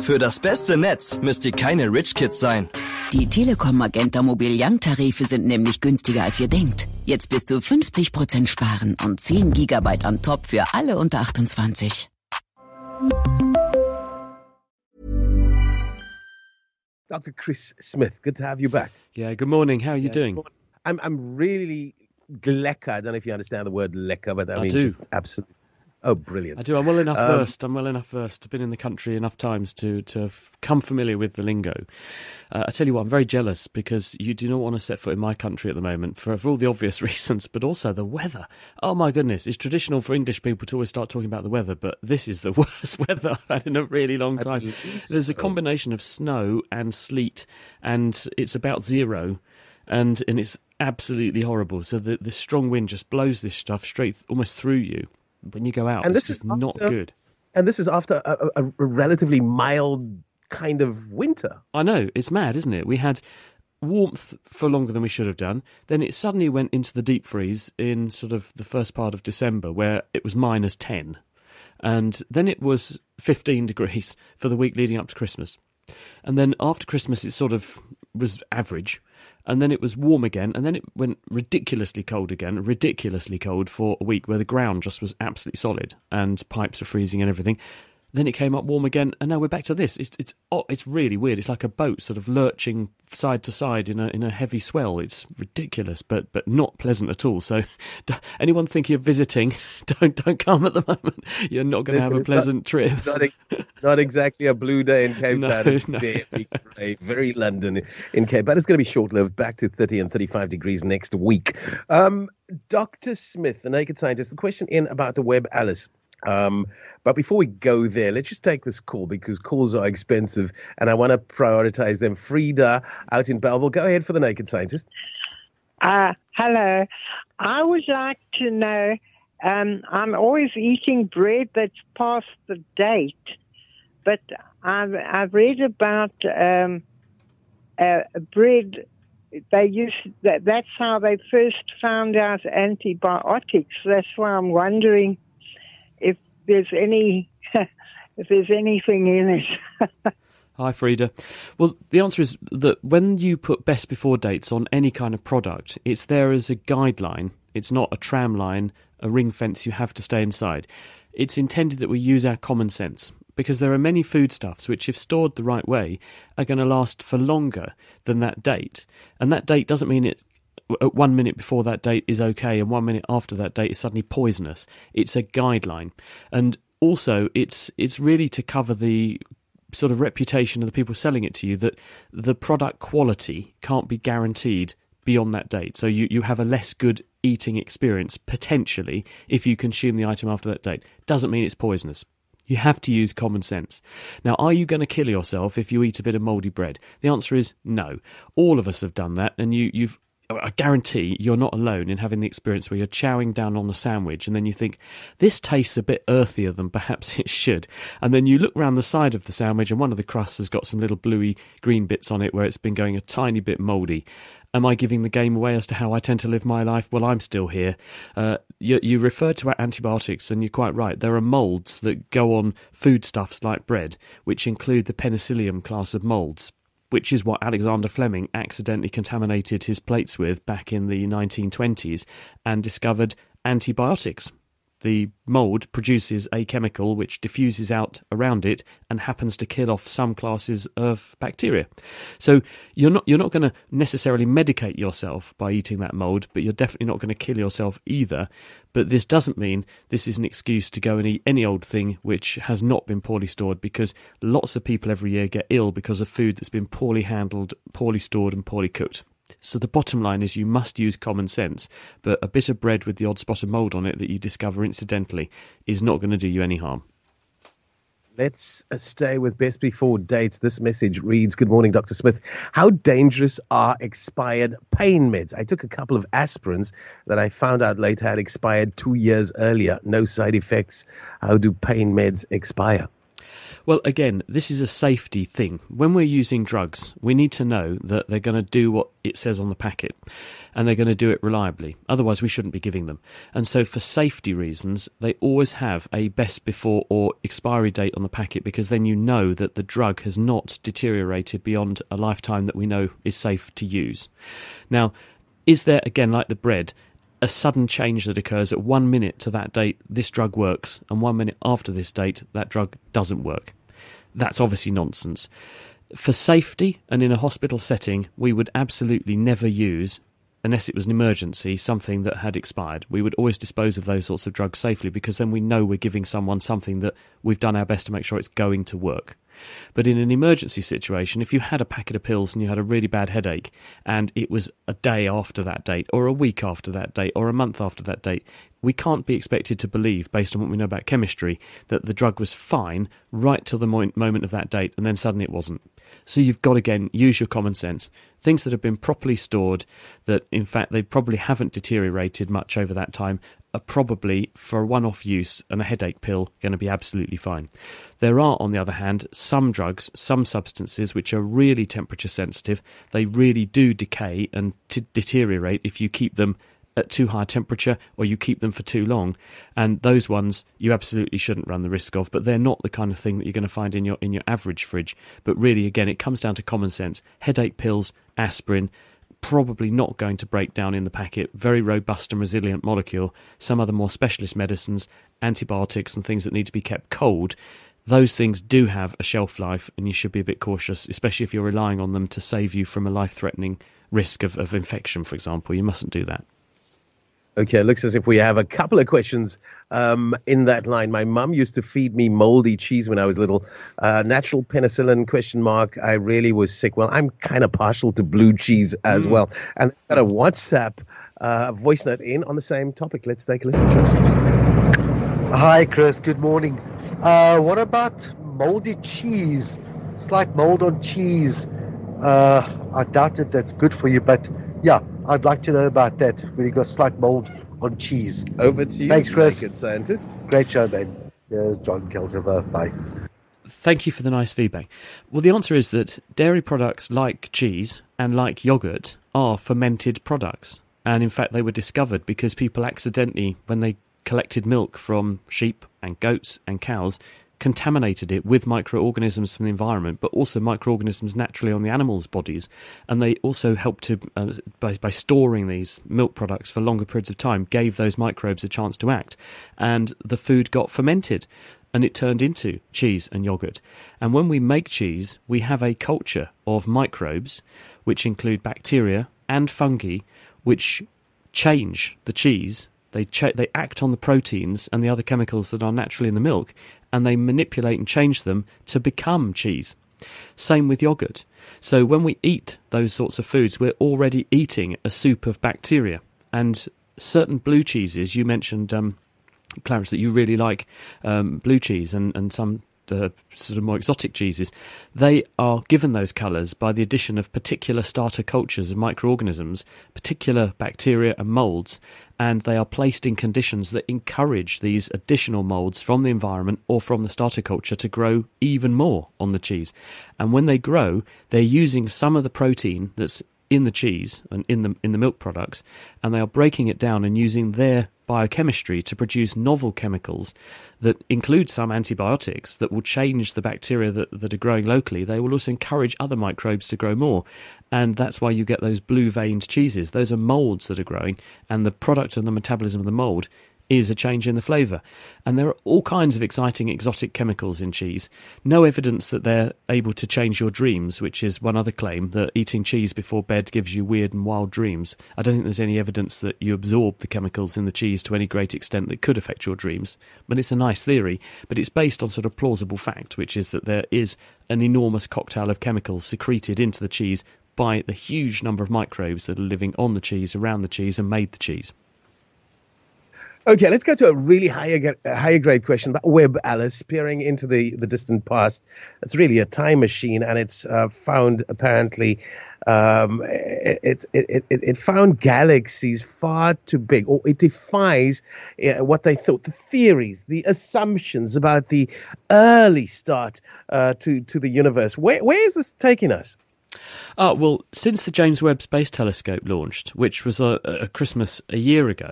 Für das beste Netz müsst ihr keine Rich Kids sein. Die Telekom Magenta Mobil Young Tarife sind nämlich günstiger als ihr denkt. Jetzt bis zu 50% sparen und 10 Gigabyte on top für alle unter 28. Dr. Chris Smith, good to have you back. Yeah, good morning. How are you Yeah, doing? I'm I'm really lekker. I don't know if you understand the word lekker, but I, I mean do. absolutely. Oh, brilliant! I do. I'm well enough Um, versed. I'm well enough versed. I've been in the country enough times to to have come familiar with the lingo. Uh, I tell you what, I'm very jealous because you do not want to set foot in my country at the moment for, for all the obvious reasons, but also the weather. Oh my goodness, it's traditional for English people to always start talking about the weather, but this is the worst weather I've had in a really long time. There's a combination of snow and sleet, and it's about zero. And and it's absolutely horrible. So the the strong wind just blows this stuff straight almost through you when you go out. And it's this is just not good. And this is after a, a, a relatively mild kind of winter. I know it's mad, isn't it? We had warmth for longer than we should have done. Then it suddenly went into the deep freeze in sort of the first part of December, where it was minus ten, and then it was fifteen degrees for the week leading up to Christmas, and then after Christmas it sort of was average. And then it was warm again, and then it went ridiculously cold again, ridiculously cold for a week where the ground just was absolutely solid and pipes were freezing and everything. Then it came up warm again, and now we're back to this. It's it's oh, it's really weird. It's like a boat sort of lurching side to side in a in a heavy swell. It's ridiculous, but but not pleasant at all. So, anyone thinking of visiting, don't don't come at the moment. You're not going to have a it's not- pleasant trip. Not, not exactly a blue day in Cape Town. It's no. very grey, very London in Cape, but it's going to be short lived, back to 30 and 35 degrees next week. Um, Dr. Smith, the naked scientist, the question in about the Webb, Alice. Um, but before we go there, let's just take this call because calls are expensive and I want to prioritize them. Frida out in Bellville, go ahead for the naked scientist. Uh, hello. I would like to know. Um, I'm always eating bread that's past the date, but I've I've read about um, uh, bread. They use that. That's how they first found out antibiotics. That's why I'm wondering if there's any if there's anything in it. Hi, Frida. Well, the answer is that when you put best before dates on any kind of product, it's there as a guideline. It's not a tram line, a ring fence you have to stay inside. It's intended that we use our common sense because there are many foodstuffs which, if stored the right way, are going to last for longer than that date. And that date doesn't mean it one minute before that date is okay and one minute after that date is suddenly poisonous. It's a guideline. And also it's it's really to cover the sort of reputation of the people selling it to you that the product quality can't be guaranteed beyond that date. So you, you have a less good eating experience potentially if you consume the item after that date. Doesn't mean it's poisonous. You have to use common sense. Now, are you going to kill yourself if you eat a bit of mouldy bread? The answer is no. All of us have done that, and you, you've. I guarantee you're not alone in having the experience where you're chowing down on a sandwich and then you think, this tastes a bit earthier than perhaps it should. And then you look round the side of the sandwich and one of the crusts has got some little bluey green bits on it where it's been going a tiny bit mouldy. Am I giving the game away as to how I tend to live my life? Well, I'm still here. Uh, you, you refer to antibiotics, and you're quite right. There are moulds that go on foodstuffs like bread, which include the penicillium class of moulds, which is what Alexander Fleming accidentally contaminated his plates with back in the 1920s and discovered antibiotics. The mould produces a chemical which diffuses out around it and happens to kill off some classes of bacteria. So you're not you're not going to necessarily medicate yourself by eating that mould, but you're definitely not going to kill yourself either. But this doesn't mean this is an excuse to go and eat any old thing which has not been poorly stored because lots of people every year get ill because of food that's been poorly handled, poorly stored and poorly cooked. So the bottom line is you must use common sense, but a bit of bread with the odd spot of mould on it that you discover incidentally is not going to do you any harm. Let's uh, stay with best before dates. This message reads Good morning, Dr. Smith. How dangerous are expired pain meds? I took a couple of aspirins that I found out later had expired two years earlier. No side effects. How do pain meds expire? Well, again, this is a safety thing. When we're using drugs, we need to know that they're going to do what it says on the packet and they're going to do it reliably. Otherwise, we shouldn't be giving them. And so, for safety reasons, they always have a best before or expiry date on the packet because then you know that the drug has not deteriorated beyond a lifetime that we know is safe to use. Now, is there, again, like the bread, a sudden change that occurs at one minute to that date, this drug works, and one minute after this date, that drug doesn't work. That's obviously nonsense. For safety and in a hospital setting, we would absolutely never use, unless it was an emergency, something that had expired. We would always dispose of those sorts of drugs safely because then we know we're giving someone something that we've done our best to make sure it's going to work. But in an emergency situation, if you had a packet of pills and you had a really bad headache and it was a day after that date, or a week after that date, or a month after that date, we can't be expected to believe, based on what we know about chemistry, that the drug was fine right till the mo- moment of that date and then suddenly it wasn't. So you've got again, use your common sense. Things that have been properly stored, that in fact they probably haven't deteriorated much over that time, are probably, for a one off use and a headache pill, going to be absolutely fine. There are, on the other hand, some drugs, some substances which are really temperature sensitive. They really do decay and t- deteriorate if you keep them at too high temperature or you keep them for too long. And those ones you absolutely shouldn't run the risk of, but they're not the kind of thing that you're going to find in your in your average fridge. But really again it comes down to common sense. Headache pills, aspirin, probably not going to break down in the packet. Very robust and resilient molecule. Some other more specialist medicines, antibiotics, and things that need to be kept cold. Those things do have a shelf life, and you should be a bit cautious, especially if you're relying on them to save you from a life threatening risk of, of infection, for example. You mustn't do that. Okay, it looks as if we have a couple of questions um, in that line. My mum used to feed me moldy cheese when I was little. Uh, natural penicillin question mark. I really was sick. Well, I'm kind of partial to blue cheese as mm. well. And got a WhatsApp uh, voice note in on the same topic. Let's take a listen to it. Hi, Chris. Good morning. Uh, what about moldy cheese? It's like mold on cheese. Uh, I doubt that that's good for you, but yeah, I'd like to know about that when you got slight mold on cheese. Over to you. Thanks, Chris. Good scientist. Great show, man. There's John Keltiver. Bye. Thank you for the nice feedback. Well, the answer is that dairy products like cheese and like yogurt are fermented products. And in fact, they were discovered because people accidentally, when they collected milk from sheep and goats and cows, contaminated it with microorganisms from the environment, but also microorganisms naturally on the animals' bodies. And they also helped to, uh, by, by storing these milk products for longer periods of time, gave those microbes a chance to act. And the food got fermented and it turned into cheese and yogurt. And when we make cheese, we have a culture of microbes, which include bacteria and fungi, which change the cheese. They, they act on the proteins and the other chemicals that are naturally in the milk, and they manipulate and change them to become cheese. Same with yogurt. So when we eat those sorts of foods, we're already eating a soup of bacteria. And certain blue cheeses, you mentioned, um, Clarence, that you really like um, blue cheese, and, and some the sort of more exotic cheeses, they are given those colours by the addition of particular starter cultures of microorganisms, particular bacteria and moulds, and they are placed in conditions that encourage these additional moulds from the environment or from the starter culture to grow even more on the cheese. And when they grow, they're using some of the protein that's in the cheese and in the in the milk products, and they are breaking it down and using their biochemistry to produce novel chemicals that include some antibiotics that will change the bacteria that, that are growing locally. They will also encourage other microbes to grow more. And that's why you get those blue veined cheeses. Those are molds that are growing, and the product and the metabolism of the mold is a change in the flavour. And there are all kinds of exciting exotic chemicals in cheese. No evidence that they're able to change your dreams, which is one other claim that eating cheese before bed gives you weird and wild dreams. I don't think there's any evidence that you absorb the chemicals in the cheese to any great extent that could affect your dreams. But it's a nice theory, but it's based on sort of plausible fact, which is that there is an enormous cocktail of chemicals secreted into the cheese by the huge number of microbes that are living on the cheese, around the cheese, and made the cheese. Okay, let's go to a really higher higher grade question about Webb Alice peering into the, the distant past. It's really a time machine, and it's uh, found apparently um, it, it, it, it, found galaxies far too big, or it defies uh, what they thought, the theories, the assumptions about the early start uh, to, to the universe. Where, where is this taking us? Uh, well, since the James Webb Space Telescope launched, which was a, a Christmas a year ago,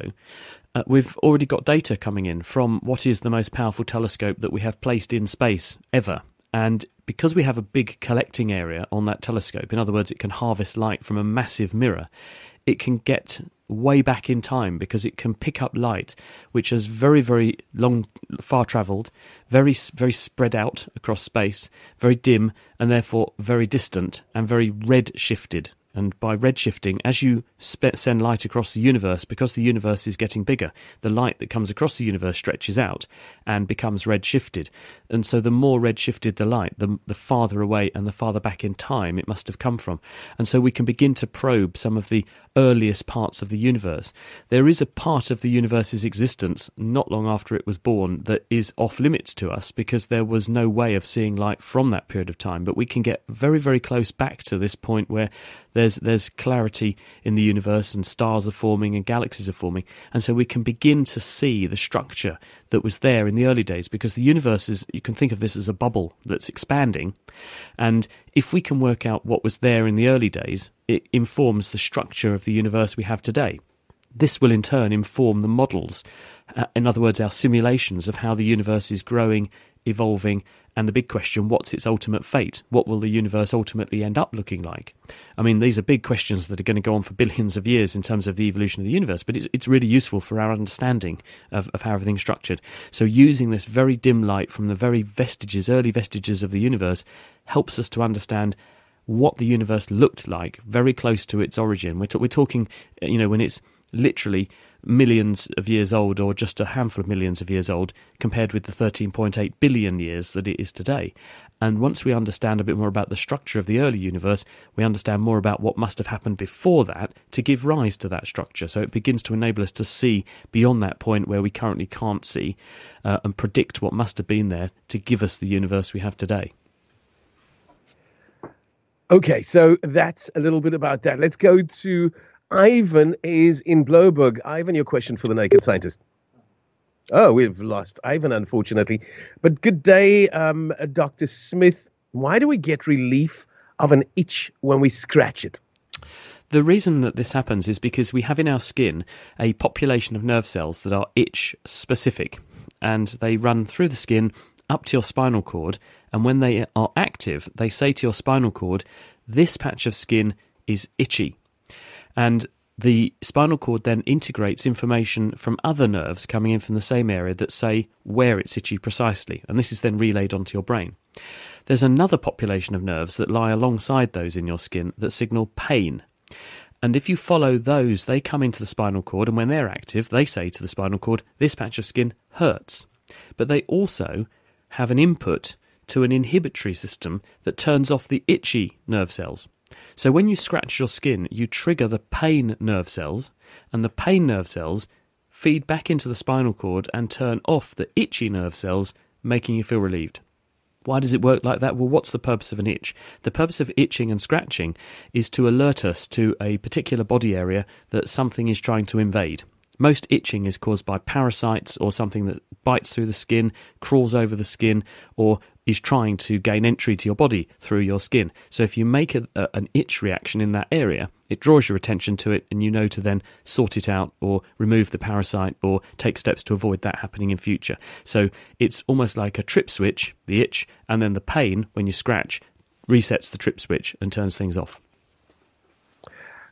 uh, we've already got data coming in from what is the most powerful telescope that we have placed in space ever. And because we have a big collecting area on that telescope, in other words, it can harvest light from a massive mirror, it can get way back in time because it can pick up light which has very very long far traveled very very spread out across space very dim and therefore very distant and very red shifted and by redshifting, as you send light across the universe, because the universe is getting bigger, the light that comes across the universe stretches out and becomes redshifted. And so the more redshifted the light, the, the farther away and the farther back in time it must have come from. And so we can begin to probe some of the earliest parts of the universe. There is a part of the universe's existence not long after it was born that is off limits to us because there was no way of seeing light from that period of time. But we can get very, very close back to this point where there's there's clarity in the universe and stars are forming and galaxies are forming, and so we can begin to see the structure that was there in the early days because the universe is you can think of this as a bubble that's expanding, and if we can work out what was there in the early days, it informs the structure of the universe we have today. This will in turn inform the models, uh, in other words, our simulations of how the universe is growing, evolving, and the big question what's its ultimate fate? What will the universe ultimately end up looking like? I mean, these are big questions that are going to go on for billions of years in terms of the evolution of the universe, but it's, it's really useful for our understanding of, of how everything's structured. So, using this very dim light from the very vestiges, early vestiges of the universe, helps us to understand what the universe looked like very close to its origin. We're, t- we're talking, you know, when it's literally millions of years old or just a handful of millions of years old compared with the 13.8 billion years that it is today. And once we understand a bit more about the structure of the early universe, we understand more about what must have happened before that to give rise to that structure. So it begins to enable us to see beyond that point where we currently can't see uh, and predict what must have been there to give us the universe we have today. Okay, so that's a little bit about that. Let's go to Ivan is in Blouberg. Ivan, your question for the Naked Scientist. Oh, we've lost Ivan, unfortunately. But good day, um, Dr. Smith. Why do we get relief of an itch when we scratch it? The reason that this happens is because we have in our skin a population of nerve cells that are itch specific and they run through the skin up to your spinal cord. And when they are active, they say to your spinal cord, This patch of skin is itchy. And the spinal cord then integrates information from other nerves coming in from the same area that say where it's itchy precisely, and this is then relayed onto your brain. There's another population of nerves that lie alongside those in your skin that signal pain. And if you follow those, they come into the spinal cord, and when they're active, they say to the spinal cord, This patch of skin hurts. But they also have an input to an inhibitory system that turns off the itchy nerve cells. So when you scratch your skin, you trigger the pain nerve cells, and the pain nerve cells feed back into the spinal cord and turn off the itchy nerve cells, making you feel relieved. Why does it work like that? Well, what's the purpose of an itch? The purpose of itching and scratching is to alert us to a particular body area that something is trying to invade. Most itching is caused by parasites or something that bites through the skin, crawls over the skin, or is trying to gain entry to your body through your skin. So if you make a, a, an itch reaction in that area, it draws your attention to it, and you know to then sort it out or remove the parasite or take steps to avoid that happening in future. So it's almost like a trip switch, the itch, and then the pain when you scratch resets the trip switch and turns things off.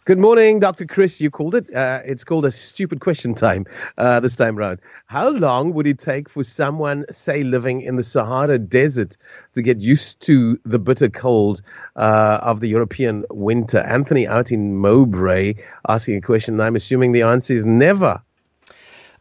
Good morning, Dr. Chris. You called it. Uh, it's called a stupid question time uh, this time around. How long would it take for someone, say, living in the Sahara Desert to get used to the bitter cold uh, of the European winter? Anthony out in Mowbray asking a question. I'm assuming the answer is never.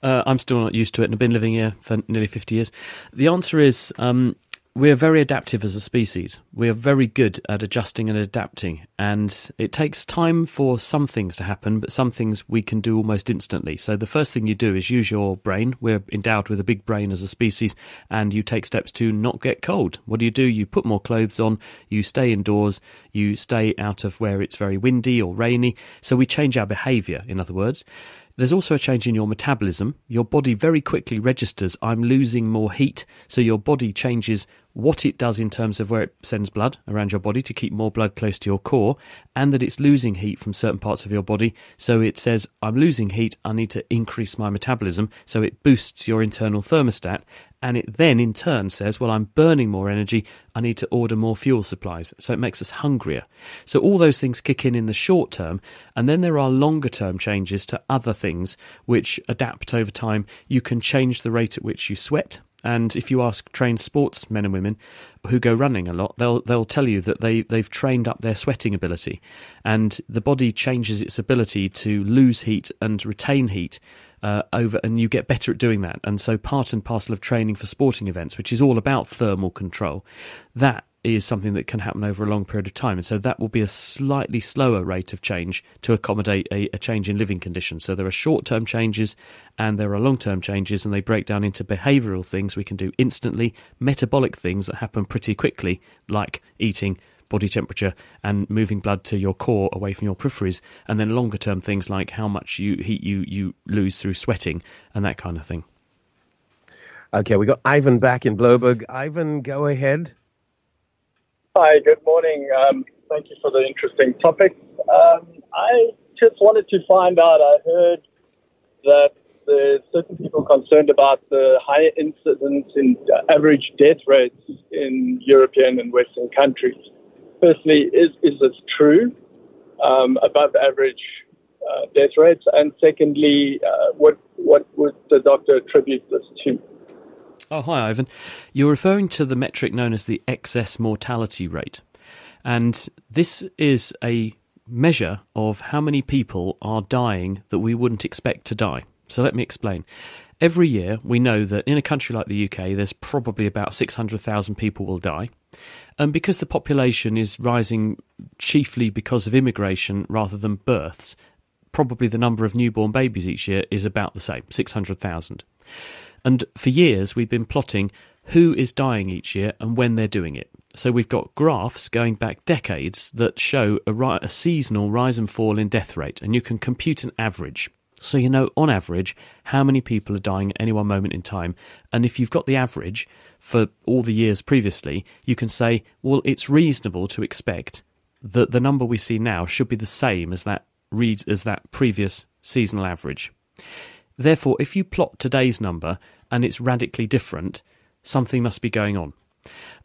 Uh, I'm still not used to it and I've been living here for nearly 50 years. The answer is um, we're very adaptive as a species. We are very good at adjusting and adapting, and it takes time for some things to happen, but some things we can do almost instantly. So the first thing you do is use your brain. We're endowed with a big brain as a species, and you take steps to not get cold. What do you do? You put more clothes on, you stay indoors, you stay out of where it's very windy or rainy. So we change our behavior, in other words. There's also a change in your metabolism. Your body very quickly registers, I'm losing more heat. So your body changes what it does in terms of where it sends blood around your body to keep more blood close to your core, and that it's losing heat from certain parts of your body. So it says, I'm losing heat, I need to increase my metabolism. So it boosts your internal thermostat, and it then in turn says, Well, I'm burning more energy, I need to order more fuel supplies. So it makes us hungrier. So all those things kick in in the short term, and then there are longer term changes to other things which adapt over time. You can change the rate at which you sweat and if you ask trained sportsmen and women who go running a lot, they'll they'll tell you that they they've trained up their sweating ability, and the body changes its ability to lose heat and retain heat uh, over, and you get better at doing that. And so, part and parcel of training for sporting events, which is all about thermal control, that is something that can happen over a long period of time. And so that will be a slightly slower rate of change to accommodate a, a change in living conditions. So there are short term changes and there are long term changes, and they break down into behavioral things we can do instantly, metabolic things that happen pretty quickly, like eating. Body temperature and moving blood to your core away from your peripheries, and then longer term things like how much you heat you you lose through sweating and that kind of thing. Okay, we got Ivan back in Blouberg. Ivan, go ahead. Hi, good morning. Um, thank you for the interesting topic. Um, I just wanted to find out. I heard that there's certain people concerned about the higher incidence in average death rates in European and Western countries. Firstly, is is this true? Um, above average uh, death rates, and secondly, uh, what what would the doctor attribute this to? Oh, hi, Ivan. You're referring to the metric known as the excess mortality rate. And this is a measure of how many people are dying that we wouldn't expect to die. So let me explain. Every year, we know that in a country like the UK, there's probably about 600,000 people will die. And because the population is rising chiefly because of immigration rather than births, probably the number of newborn babies each year is about the same 600,000. And for years, we've been plotting who is dying each year and when they're doing it. So we've got graphs going back decades that show a, ri- a, seasonal rise and fall in death rate, and you can compute an average. So you know, on average, how many people are dying at any one moment in time. And if you've got the average for all the years previously, you can say, well, it's reasonable to expect that the number we see now should be the same as that read as that previous seasonal average. Therefore, if you plot today's number and it's radically different, something must be going on.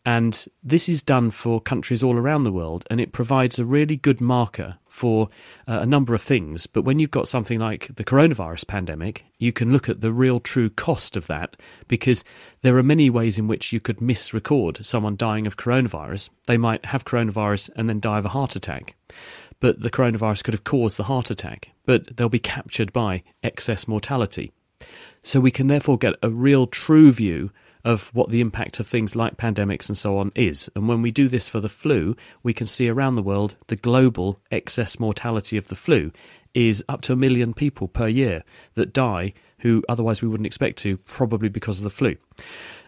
And this is done for countries all around the world, and it provides a really good marker for uh, a number of things. But when you've got something like the coronavirus pandemic, you can look at the real true cost of that because there are many ways in which you could misrecord someone dying of coronavirus. They might have coronavirus and then die of a heart attack but the coronavirus could have caused the heart attack, but they'll be captured by excess mortality. So we can therefore get a real true view of what the impact of things like pandemics and so on is. And when we do this for the flu, we can see around the world the global excess mortality of the flu is up to a million people per year that die who otherwise we wouldn't expect to, probably because of the flu.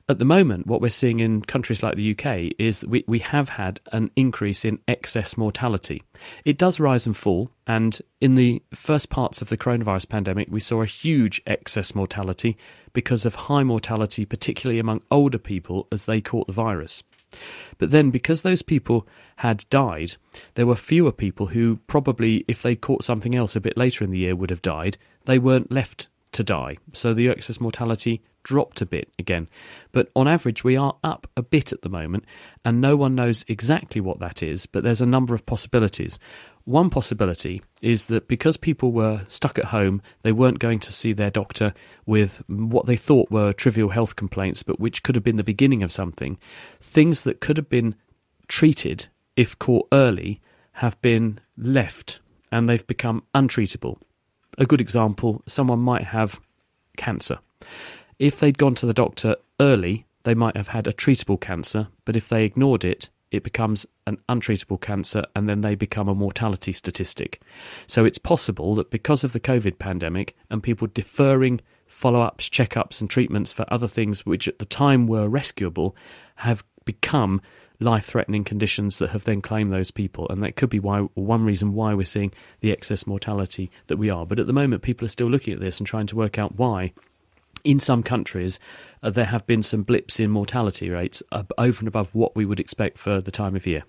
At the moment, what we're seeing in countries like the UK is that we, we have had an increase in excess mortality. It does rise and fall, and in the first parts of the coronavirus pandemic, we saw a huge excess mortality because of high mortality, particularly among older people as they caught the virus. But then, because those people had died, there were fewer people who probably, if they caught something else a bit later in the year, would have died. They weren't left to die. So the excess mortality dropped a bit again. But on average, we are up a bit at the moment, and no one knows exactly what that is, but there's a number of possibilities. One possibility is that because people were stuck at home, they weren't going to see their doctor with what they thought were trivial health complaints, but which could have been the beginning of something. Things that could have been treated if caught early have been left and they've become untreatable. A good example someone might have cancer if they'd gone to the doctor early, they might have had a treatable cancer, but if they ignored it, it becomes an untreatable cancer and then they become a mortality statistic. So it's possible that because of the COVID pandemic and people deferring follow ups, checkups, and treatments for other things which at the time were rescuable have become life threatening conditions that have then claimed those people. And that could be why one reason why we're seeing the excess mortality that we are. But at the moment, people are still looking at this and trying to work out why in some countries, uh, there have been some blips in mortality rates uh, over and above what we would expect for the time of year.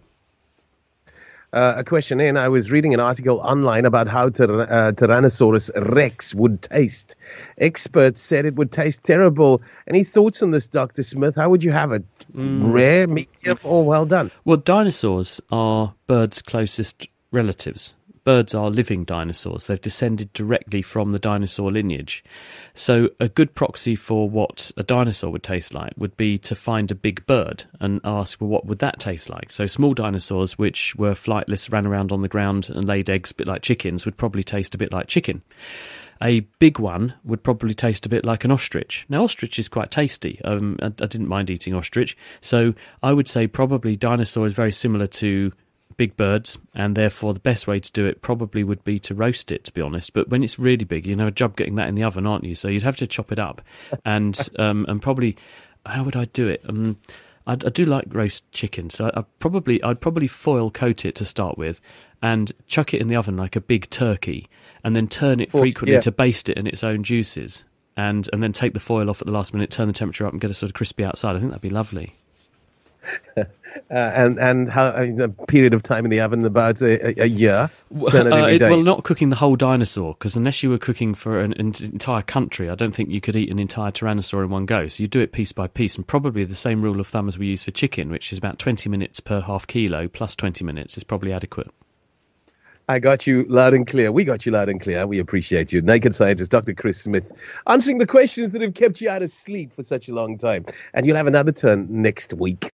Uh, a question in. I was reading an article online about how uh, Tyrannosaurus rex would taste. Experts said it would taste terrible. Any thoughts on this, Dr. Smith? How would you have it? Mm. Rare, medium, or well done? Well, dinosaurs are birds' closest relatives birds are living dinosaurs. They've descended directly from the dinosaur lineage. So, a good proxy for what a dinosaur would taste like would be to find a big bird and ask, well, what would that taste like? So, small dinosaurs, which were flightless, ran around on the ground and laid eggs a bit like chickens, would probably taste a bit like chicken. A big one would probably taste a bit like an ostrich. Now, ostrich is quite tasty. Um, I, I didn't mind eating ostrich. So, I would say probably dinosaur is very similar to big birds, and therefore the best way to do it probably would be to roast it. To be honest, but when it's really big, you know a job getting that in the oven, aren't you? So you'd have to chop it up, and um, and probably how would I do it? Um, I, I do like roast chicken, so I, I probably I'd probably foil coat it to start with, and chuck it in the oven like a big turkey, and then turn it frequently yeah. to baste it in its own juices, and and then take the foil off at the last minute, turn the temperature up, and get a sort of crispy outside. I think that'd be lovely. Uh, and and how a period of time in the oven about a, a year. Uh, it, well, not cooking the whole dinosaur because unless you were cooking for an, an, entire country, I don't think you could eat an entire tyrannosaur in one go. So you do it piece by piece, and probably the same rule of thumb as we use for chicken, which is about twenty minutes per half kilo plus twenty minutes is probably adequate. I got you loud and clear. We got you loud and clear. We appreciate you. Naked Scientist, Dr. Chris Smith, answering the questions that have kept you out of sleep for such a long time. And you'll have another turn next week.